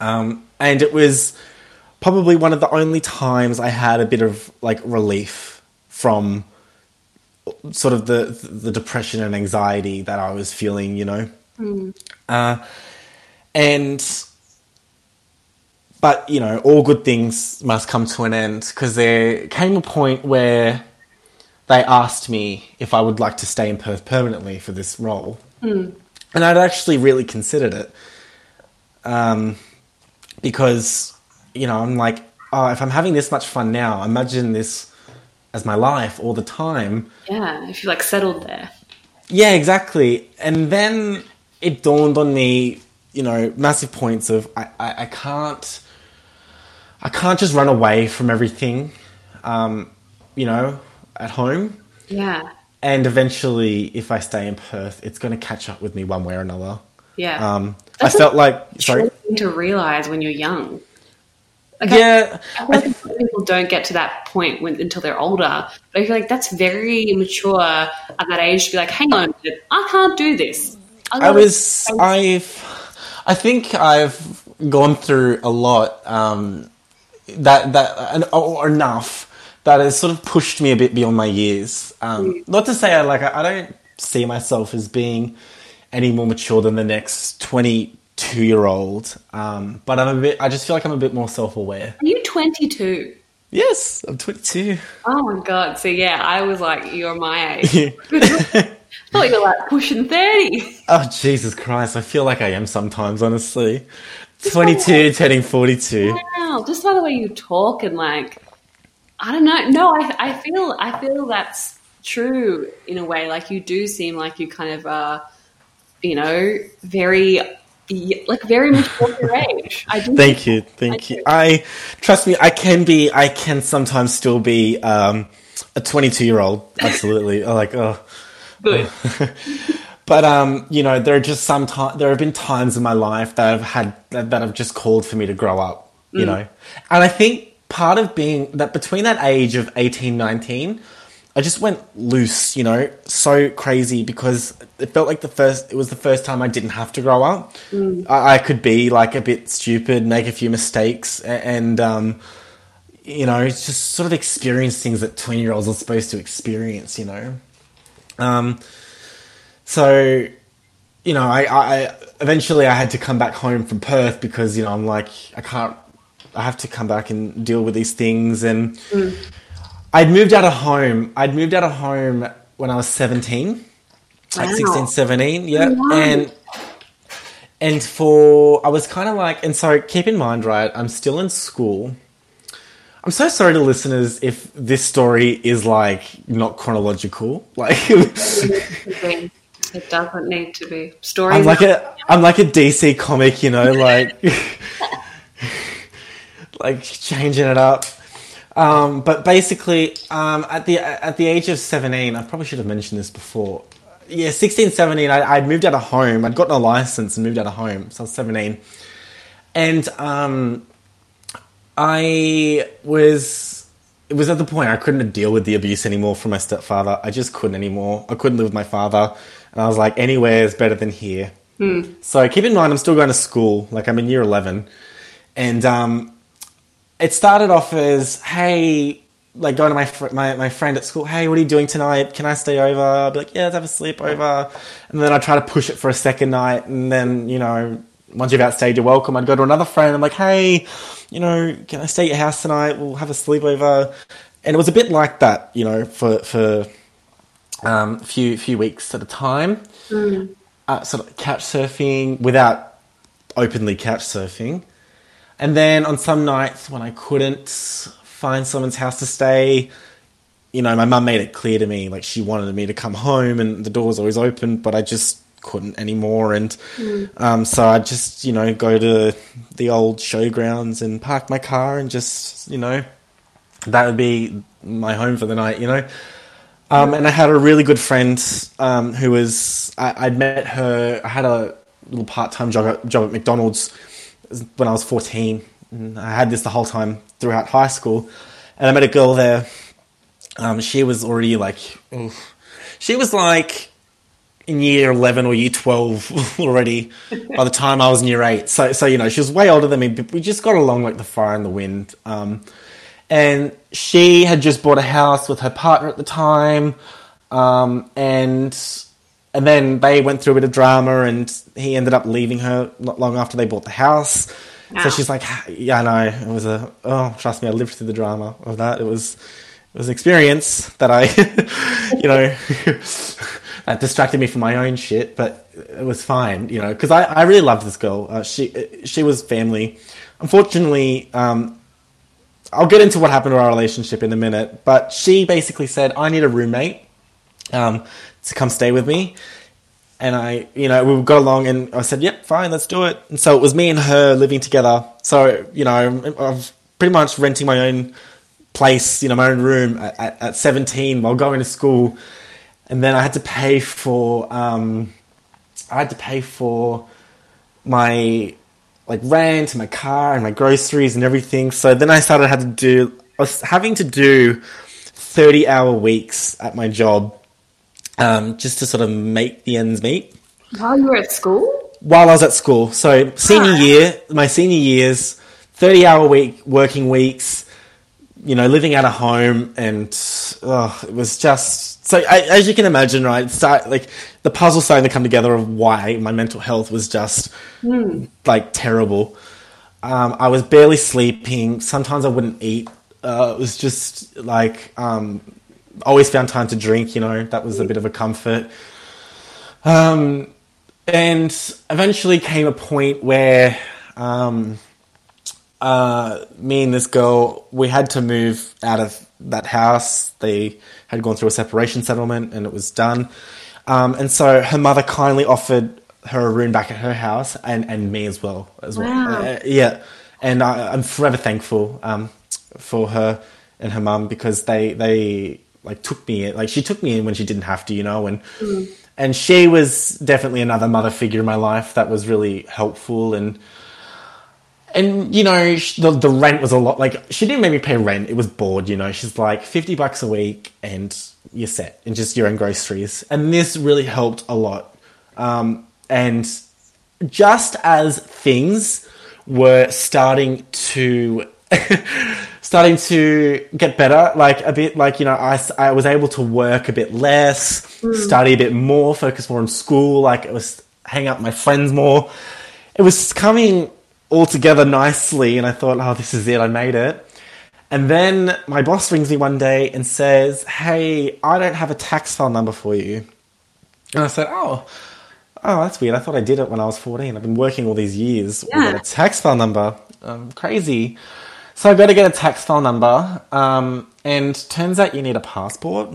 um, and it was probably one of the only times I had a bit of like relief from sort of the the depression and anxiety that I was feeling, you know. Uh, and but you know, all good things must come to an end because there came a point where they asked me if I would like to stay in Perth permanently for this role, and I'd actually really considered it. Um, because you know I'm like, oh, if I'm having this much fun now, imagine this as my life all the time. yeah if you like settled there Yeah, exactly. And then it dawned on me, you know, massive points of I, I, I can't, I can't just run away from everything, um, you know, at home. yeah And eventually, if I stay in Perth, it's going to catch up with me one way or another. yeah Um, I felt like sorry. to realize when you're young Like, yeah, I a lot of people don't get to that point when, until they're older. But I feel like that's very mature at that age to be like, hang on, I can't do this. I was I've I think I've gone through a lot um, that that and- or enough that has sort of pushed me a bit beyond my years. Um, Not to say I like I, don't see myself as being any more mature than the next twenty two year old, um, but I'm a bit. I just feel like I'm a bit more self aware. Are you 22? Yes, I'm twenty two. Oh my god! So yeah, I was like, you're my age. [LAUGHS] I thought you were like pushing 30. Oh Jesus Christ! I feel like I am sometimes, honestly. Twenty two, turning forty two. Wow, just by the way you talk and like, I don't know. No, I, I feel I feel that's true in a way. Like you do seem like you kind of are, you know, very like very for your [LAUGHS] age. I do. Thank you, thank you. I trust me. I can be. I can sometimes still be um, a 22 year old. Absolutely. [LAUGHS] Like oh, Good. [LAUGHS] but um, you know, there are just some time. There have been times in my life that I've had that, that have just called for me to grow up. You know, and I think part of being that between that age of 18, 19, I just went loose. You know, so crazy because it felt like the first. It was the first time I didn't have to grow up. I, I could be like a bit stupid, make a few mistakes, and um, you know, it's just sort of experience things that 20 year olds are supposed to experience, you know. Um, so, you know, I, I eventually I had to come back home from Perth because, you know, I'm like, I can't, I have to come back and deal with these things. And mm. I'd moved out of home. I'd moved out of home when I was 17, like Wow. 16, 17. Yeah. Wow. And, and for, I was kind of like, and so keep in mind, right, I'm still in school. I'm so sorry to listeners if this story is like not chronological. [LAUGHS] Like It doesn't need to be. Stories. I'm like a I'm like a DC comic, you know, like [LAUGHS] like changing it up. Um, but basically, um, at the at the age of 17, I probably should have mentioned this before. Yeah, 16, 17, I, I'd moved out of home. I'd gotten a license and moved out of home. So I was 17. And um, I was it was at the point I couldn't deal with the abuse anymore from my stepfather. I just couldn't anymore. I couldn't live with my father, and I was like, anywhere is better than here. So keep in mind, I'm still going to school. Like I'm in year eleven, and um, it started off as, hey, like going to my, fr- my my friend at school. Hey, what are you doing tonight? Can I stay over? I'd be like, yeah, let's have a sleepover. And then I try to push it for a second night, and then you know, once you've outstayed your welcome, I'd go to another friend. I'm like, hey, you know, can I stay at your house tonight? We'll have a sleepover. And it was a bit like that, you know, for for um, a few few weeks at a time. Uh, sort of couch surfing without openly couch surfing. And then on some nights when I couldn't find someone's house to stay, you know, my mum made it clear to me like she wanted me to come home and the door was always open, but I just couldn't anymore. And um, so I'd just, you know, go to the old showgrounds and park my car and just, you know, that would be my home for the night, you know. Um, and I had a really good friend um, who was I, I'd met her. I had a little part-time job job at McDonald's when I was fourteen. And I had this the whole time throughout high school, and I met a girl there. Um, she was already like, she was like in year eleven or year twelve [LAUGHS] already by the time I was in year eight. So, so you know, she was way older than me, but we just got along like the fire and the wind. Um, and she had just bought a house with her partner at the time, um, and and then they went through a bit of drama, and he ended up leaving her not long after they bought the house. So she's like, "Yeah, I know. It was a oh, trust me, I lived through the drama of that. It was it was an experience that I, [LAUGHS] you know, [LAUGHS] that distracted me from my own shit, but it was fine, you know, because I, I really loved this girl. Uh, she she was family. Unfortunately, um, I'll get into what happened to our relationship in a minute, but she basically said, I need a roommate um, to come stay with me. And I, you know, we got along and I said, yep, fine, let's do it. And so it was me and her living together. So, you know, I'm pretty much renting my own place, you know, my own room at, at, at 17 while going to school. And then I had to pay for, um, I had to pay for my like rent, my car, and my groceries and everything. So then I started had to do. I was having to do thirty hour weeks at my job um, just to sort of make the ends meet While you were at school? while I was at school. So senior Ah. year, my senior years, thirty hour week working weeks. You know, living out of home, and oh, it was just so. I, as you can imagine, right? Start like the puzzle starting to come together of why my mental health was just like terrible. Um, I was barely sleeping. Sometimes I wouldn't eat. Uh, it was just like um, always found time to drink. You know, that was a bit of a comfort. Um, and eventually came a point where um, uh, me and this girl we had to move out of that house. They had gone through a separation settlement, and it was done. Um, and so her mother kindly offered her a room back at her house, and, and me as well. As well, Wow. Uh, yeah. And I, I'm forever thankful um, for her and her mum because they they like took me in. Like she took me in when she didn't have to, you know, and and she was definitely another mother figure in my life that was really helpful and and you know the the rent was a lot. Like she didn't make me pay rent; it was board. You know, she's like fifty bucks a week and you're set, and just your own groceries. And this really helped a lot. Um, and just as things were starting to [LAUGHS] starting to get better like a bit like you know i, I was able to work a bit less study a bit more focus more on school like it was hang out with my friends more it was coming all together nicely and i thought oh this is it i made it and then my boss rings me one day and says hey i don't have a tax file number for you and i said oh Oh, that's weird. I thought I did it when I was 14. I've been working all these years Yeah. without a tax file number. Um, crazy. So I got to get a tax file number, um, and turns out you need a passport.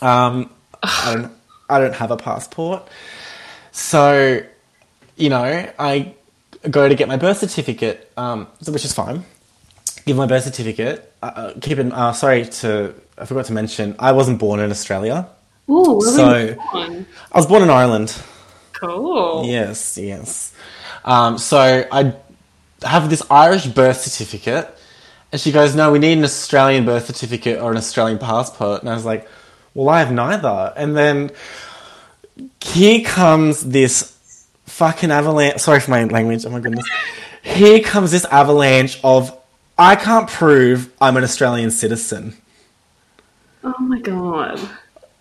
Um, I don't, I don't have a passport, so you know I go to get my birth certificate, um, which is fine. Give my birth certificate. Uh, Uh, keep in. Uh, sorry to. I forgot to mention. I wasn't born in Australia. Ooh, where So- were you born? I was born in Ireland. Cool. Yes, yes. Um, so I have this Irish birth certificate, and she goes, "No, we need an Australian birth certificate or an Australian passport." And I was like, "Well, I have neither." And then here comes this fucking avalanche. Sorry for my language. Oh my goodness. Here comes this avalanche of I can't prove I'm an Australian citizen. Oh my god.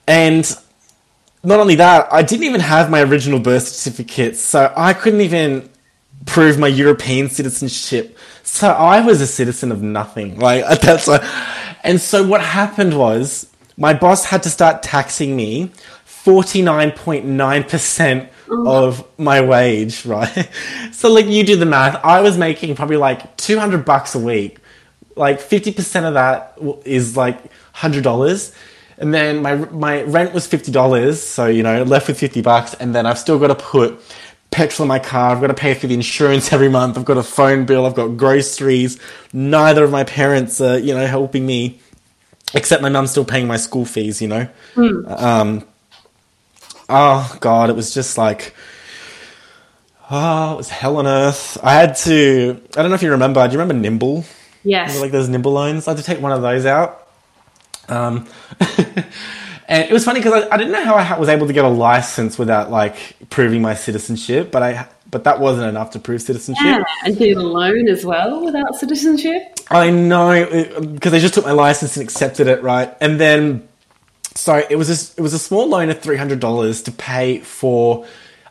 And not only that, I didn't even have my original birth certificate, so I couldn't even prove my European citizenship. So I was a citizen of nothing. [LAUGHS] Like that's like, and so what happened was my boss had to start taxing me forty nine point nine percent mm. of my wage, [LAUGHS] right? So like you do the math, I was making probably like two hundred bucks a week like 50% of that is like $100 and then my my rent was $50 so you know left with 50 bucks and then I've still got to put petrol in my car I've got to pay for the insurance [LAUGHS] every month I've got a phone bill I've got groceries neither of my parents are you know helping me except my mum's still paying my school fees you know um oh god it was just like oh it was hell on earth I had to I don't know if you remember do you remember Nimble Yes. like those nimble loans. I had to take one of those out. Um, [LAUGHS] and it was funny because I, I didn't know how I ha- was able to get a license without like proving my citizenship, but I but that wasn't enough to prove citizenship. yeah. And did a loan as well without citizenship? I know because they just took my license and accepted it, right? And then so it was a, it was a small loan of three hundred dollars to pay for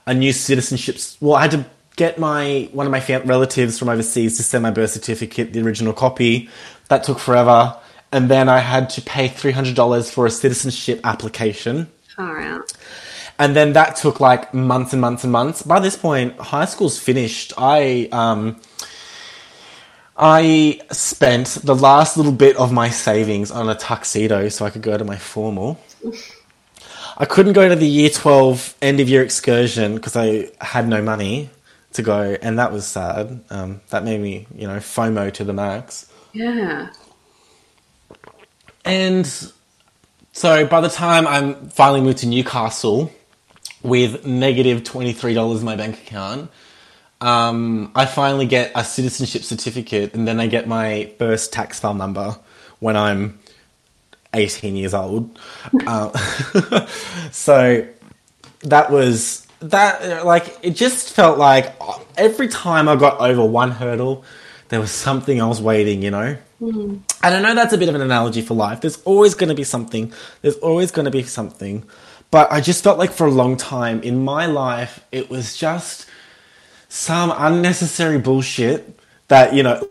a new citizenship. Well, I had to get my one of my relatives from overseas to send my birth certificate, the original copy. That took forever, and then I had to pay three hundred dollars for a citizenship application. Far out. And then that took like months and months and months. By this point, high school's finished. I um, I spent the last little bit of my savings on a tuxedo so I could go to my formal. I couldn't go to the year 12 end of year excursion because I had no money to go, and that was sad. Um, that made me, you know, FOMO to the max. Yeah. And so by the time I'm finally moved to Newcastle with negative $23 in my bank account, um, I finally get a citizenship certificate, and then I get my first tax file number when I'm 18 years old. [LAUGHS] uh, [LAUGHS] so that was that. Like it just felt like every time I got over one hurdle, there was something else waiting. You know. Hmm. And I know that's a bit of an analogy for life. There's always going to be something. There's always going to be something. But I just felt like for a long time in my life, it was just some unnecessary bullshit that, you know,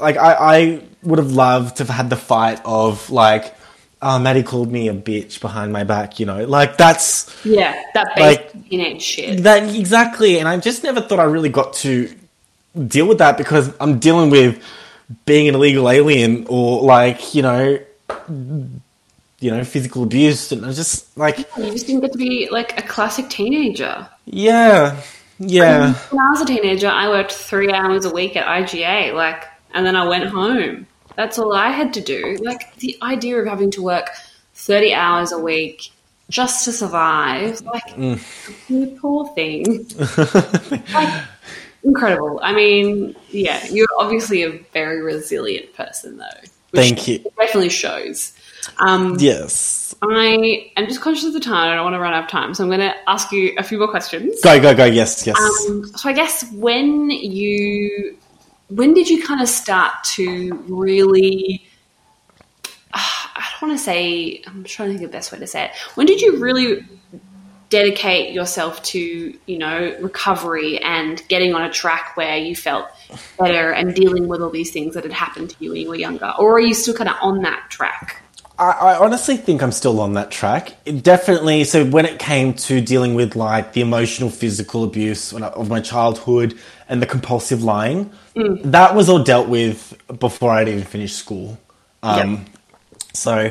like I, I would have loved to have had the fight of like, oh, Maddie called me a bitch behind my back, you know, like that's Yeah, that Like- basic teenage shit. that exactly. And I just never thought I really got to deal with that because I'm dealing with being an illegal alien or like, you know, you know, physical abuse. And I just like, You just didn't get to be like a classic teenager. yeah, yeah. When I was a teenager, I worked three hours a week at IGA, like, and then I went home. That's all I had to do. Like the idea of having to work thirty hours a week just to survive, like, you mm. [LAUGHS] poor thing. [LAUGHS] like, incredible. I mean, yeah, you're obviously a very resilient person, though. Thank you. Definitely shows. Um, Yes. I am just conscious of the time. I don't want to run out of time, so I'm going to ask you a few more questions. Go, go, go. Yes, yes. Um, so I guess when you when did you kind of start to really ah, [SIGHS] I don't want to say I'm trying to think of the best way to say it. When did you really dedicate yourself to, you know, recovery and getting on a track where you felt better and dealing with all these things that had happened to you when you were younger? Or are you still kind of on that track? I, I honestly think I'm still on that track. It definitely. So when it came to dealing with like the emotional, physical abuse of my childhood and the compulsive lying, that was all dealt with before I'd even finished school. Um, So,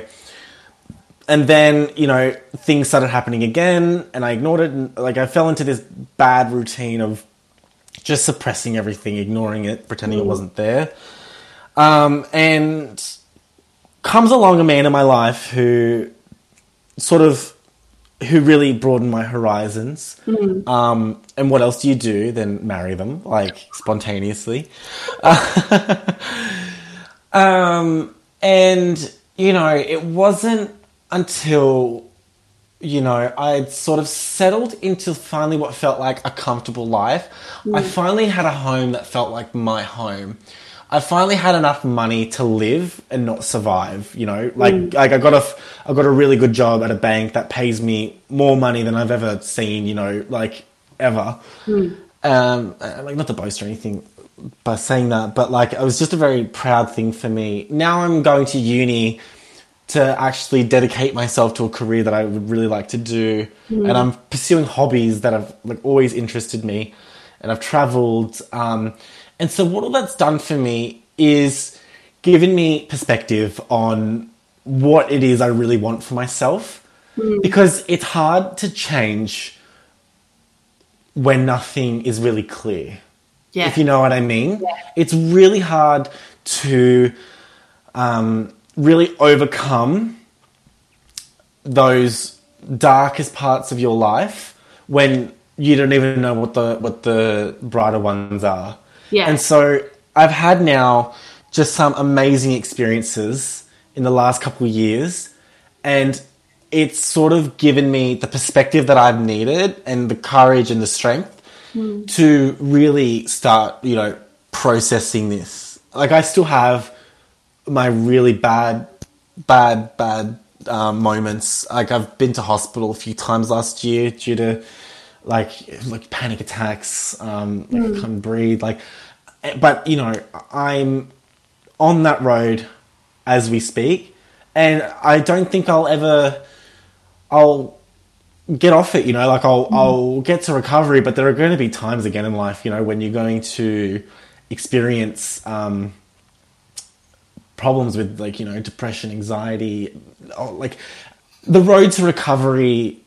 and then you know things started happening again, and I ignored it. And, like I fell into this bad routine of just suppressing everything, ignoring it, pretending it wasn't there. Um, and comes along a man in my life who sort of who really broadened my horizons. Um, and what else do you do than marry them, like spontaneously? [LAUGHS] um, and you know, it wasn't until you know I'd sort of settled into finally what felt like a comfortable life. I finally had a home that felt like my home. I finally had enough money to live and not survive. You know, like like I got a I got a really good job at a bank that pays me more money than I've ever seen. You know, like ever. Um, uh, like not to boast or anything by saying that, but like it was just a very proud thing for me. Now I'm going to uni to actually dedicate myself to a career that I would really like to do, and I'm pursuing hobbies that have like always interested me, and I've traveled. Um, and so what all that's done for me is given me perspective on what it is I really want for myself, because it's hard to change when nothing is really clear Yeah. if you know what I mean. It's really hard to um, really overcome those darkest parts of your life when you don't even know what the what the brighter ones are. Yeah. And so I've had now just some amazing experiences in the last couple of years and it's sort of given me the perspective that I've needed and the courage and the strength hmm. to really start, you know, processing this. Like I still have my really bad, bad, bad um, moments. Like I've been to hospital a few times last year due to like like panic attacks. Um, like I can't breathe. Like, eh, but you know, I'm on that road as we speak, and I don't think I'll ever. I'll get off it, you know, like I'll I'll get to recovery, but there are going to be times again in life, you know, when you're going to experience um, problems with like you know depression, anxiety, or, like the road to recovery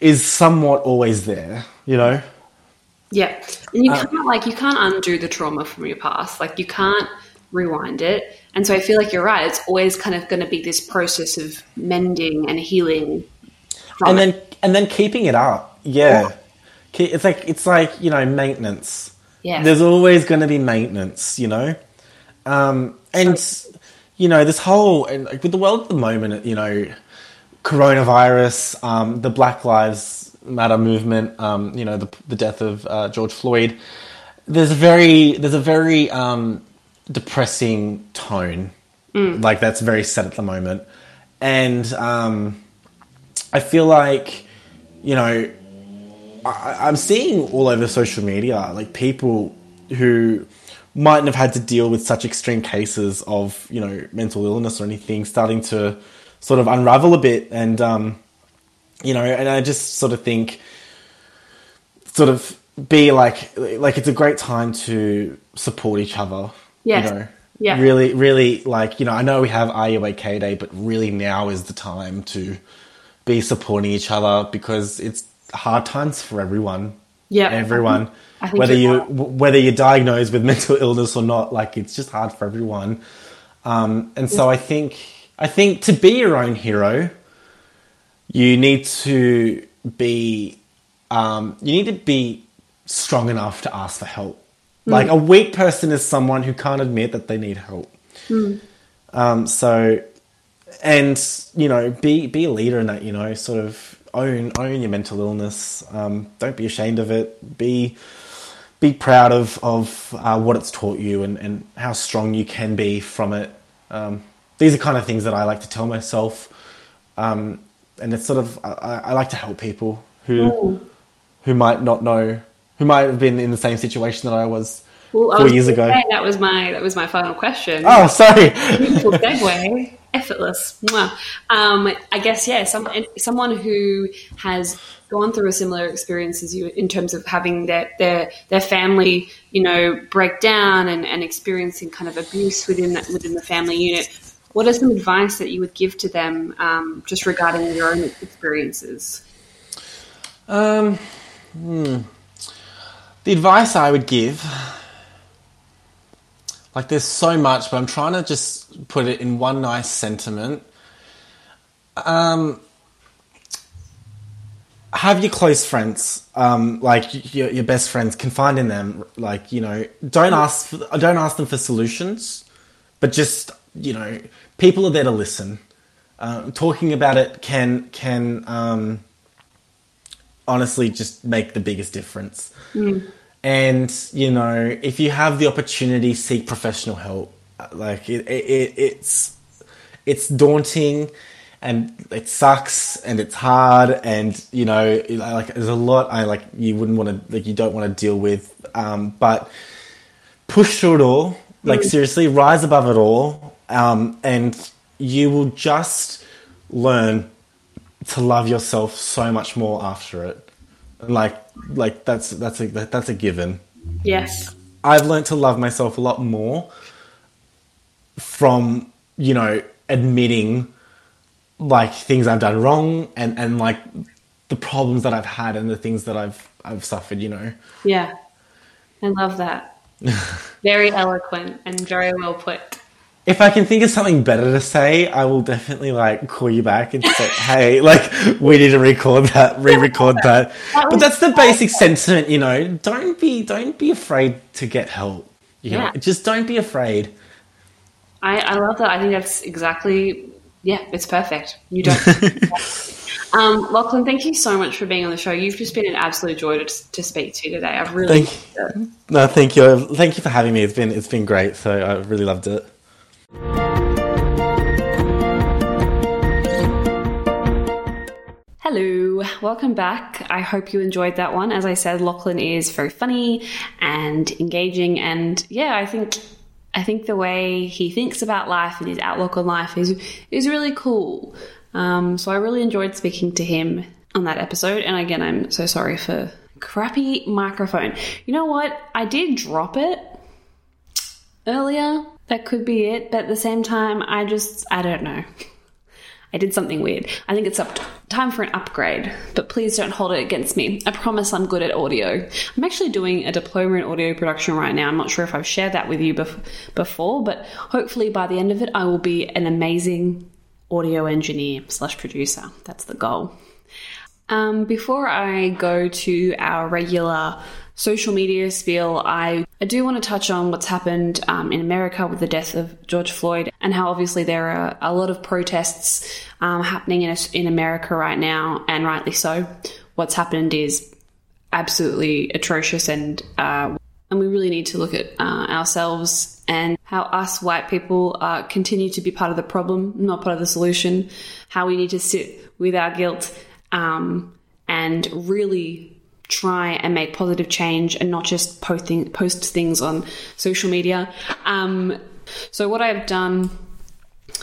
is somewhat always there, you know. Yeah, and you can't like you can't undo the trauma from your past. Like you can't rewind it. And so I feel like you're right. It's always kind of going to be this process of mending and healing. And it. then and then keeping it up yeah Ke- It's like it's like you know maintenance. yeah There's always going to be maintenance, you know, um, and you know this whole and like with the world at the moment, you know, coronavirus, um, the Black Lives Matter movement, um, you know, the the death of uh, George Floyd. There's a very there's a very um, depressing tone, like that's very set at the moment, and um, I feel like you know I, I'm seeing all over social media like people who mightn't have had to deal with such extreme cases of you know mental illness or anything starting to sort of unravel a bit and um, you know and I just sort of think sort of be like like it's a great time to support each other Yes. you know Yeah. really really like you know I know we have You Day but really now is the time to be supporting each other because it's hard times for everyone Yeah. everyone think whether you're right. whether you're diagnosed with [LAUGHS] mental illness or not like it's just hard for everyone. Um, and so I think I think to be your own hero you need to be um, you need to be strong enough to ask for help. Like a weak person is someone who can't admit that they need help. Um, so and you know be be a leader in that you know sort of own own your mental illness. Um, don't be ashamed of it. Be be proud of of uh, what it's taught you and, and how strong you can be from it. Um, these are kind of things that I like to tell myself. Um, and it's sort of I, I like to help people who who might not know who might have been in the same situation that I was Well, four years ago that was my that was my final question. oh sorry Beautiful segue, effortless. Um, I guess yeah, some, someone who has gone through a similar experience as you in terms of having their their their family, you know, break down and, and experiencing kind of abuse within that within the family unit. What are some advice that you would give to them um, just regarding your own experiences? Um, hmm. The advice I would give, like, there's so much, but I'm trying to just put it in one nice sentiment. Um, have your close friends, um, like your, your best friends, confide in them. Like, you know, don't ask, for, don't ask them for solutions, but just, you know, people are there to listen. Uh, talking about it can can um, honestly just make the biggest difference. And you know, if you have the opportunity, seek professional help. Like it, it, it's it's daunting, and it sucks, and it's hard, and you know, like there's a lot I like you wouldn't want to like you don't want to deal with. Um, but push through it all. Like seriously, rise above it all, um, and you will just learn to love yourself so much more after it. Like, like that's that's a that's a given. Yes. I've learned to love myself a lot more from you know admitting like things I've done wrong and and like the problems that I've had and the things that I've I've suffered. You know. Yeah. I love that. [LAUGHS] very eloquent and very well put. If I can think of something better to say, I will definitely like call you back and say, [LAUGHS] "Hey, like we need to record that, re-record [LAUGHS] that." But that's the basic sentiment, you know. Don't be, don't be afraid to get help. You know, Yeah. just don't be afraid. I, I love that. I think that's exactly, yeah, it's perfect. You don't. [LAUGHS] um, Lachlan, thank you so much for being on the show. You've just been an absolute joy to, to speak to today. I've really. Thank, no, thank you, thank you for having me. It's been, it's been great. So I really loved it. Hello, welcome back. I hope you enjoyed that one. As I said, Lachlan is very funny and engaging, and yeah, I think I think the way he thinks about life and his outlook on life is is really cool. Um, so I really enjoyed speaking to him on that episode. And again, I'm so sorry for crappy microphone. You know what? I did drop it earlier. That could be it, but at the same time, I just I don't know. I did something weird. I think it's up time for an upgrade, but please don't hold it against me. I promise I'm good at audio. I'm actually doing a diploma in audio production right now. I'm not sure if I've shared that with you bef- before, but hopefully by the end of it, I will be an amazing audio engineer slash producer. That's the goal. Um, before I go to our regular social media spiel, I, I do want to touch on what's happened um, in America with the death of George Floyd and how obviously there are a lot of protests um, happening in, in America right now, and rightly so. What's happened is absolutely atrocious, and uh, and we really need to look at uh, ourselves and how us white people uh, continue to be part of the problem, not part of the solution. How we need to sit with our guilt um, and really try and make positive change and not just posting post things on social media. Um, so what I've done,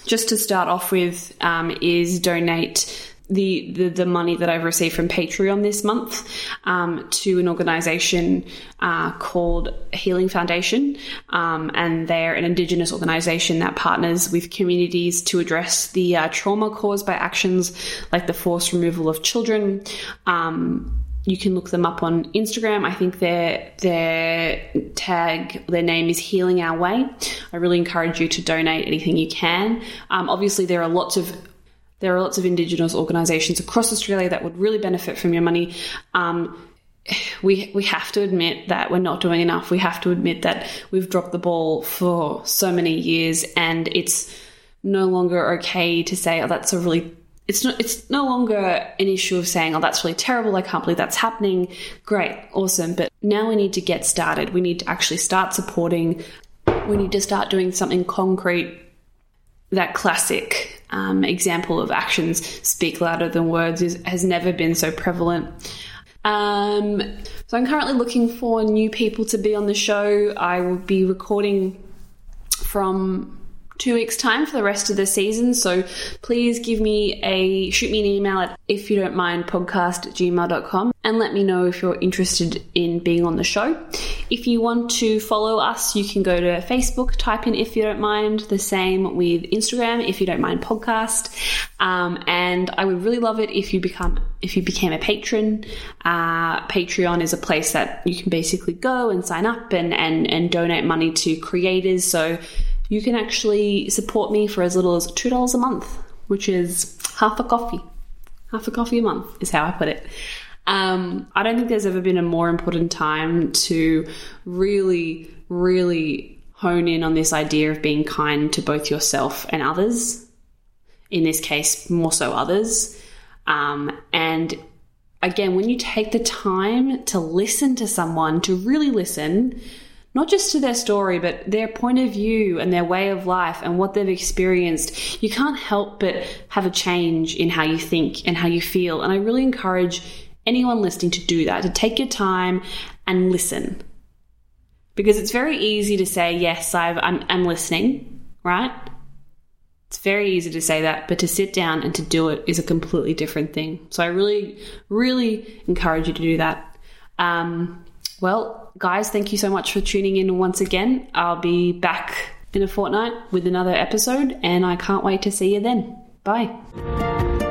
just to start off with, um, is donate. The, the, the money that I've received from Patreon this month um, to an organization uh, called Healing Foundation. Um, and they're an Indigenous organization that partners with communities to address the uh, trauma caused by actions like the forced removal of children. You can look them up on Instagram. I think their their tag, their name is Healing Our Way. I really encourage you to donate anything you can. Um, obviously, there are lots of there are lots of Indigenous organisations across Australia that would really benefit from your money. Um, we we have to admit that we're not doing enough. We have to admit that we've dropped the ball for so many years, and it's no longer okay to say, "Oh, that's a really it's not it's no longer an issue of saying, oh, that's really terrible, I can't believe that's happening. Great, awesome. But now we need to get started. We need to actually start supporting. We need to start doing something concrete. That classic um, example of actions speak louder than words is, has never been so prevalent. Um, so I'm currently looking for new people to be on the show. I will be recording from two weeks time for the rest of the season so please give me a shoot me an email at if you don't mind podcast at gmail.com and let me know if you're interested in being on the show. If you want to follow us you can go to facebook type in if you don't mind the same with instagram if you don't mind podcast. Um, and i would really love it if you become if you became a patron. Uh, patreon is a place that you can basically go and sign up and and, and donate money to creators so you can actually support me for as little as $2 a month, which is half a coffee. Half a coffee a month is how I put it. Um, I don't think there's ever been a more important time to really, really hone in on this idea of being kind to both yourself and others. In this case, more so others. Um, and again, when you take the time to listen to someone, to really listen, not just to their story, but their point of view and their way of life and what they've experienced, you can't help but have a change in how you think and how you feel. And I really encourage anyone listening to do that, to take your time and listen. Because it's very easy to say, yes, i am I'm listening, right? It's very easy to say that, but to sit down and to do it is a completely different thing. So I really, really encourage you to do that. Um, well, guys, thank you so much for tuning in once again. I'll be back in a fortnight with another episode, and I can't wait to see you then. Bye.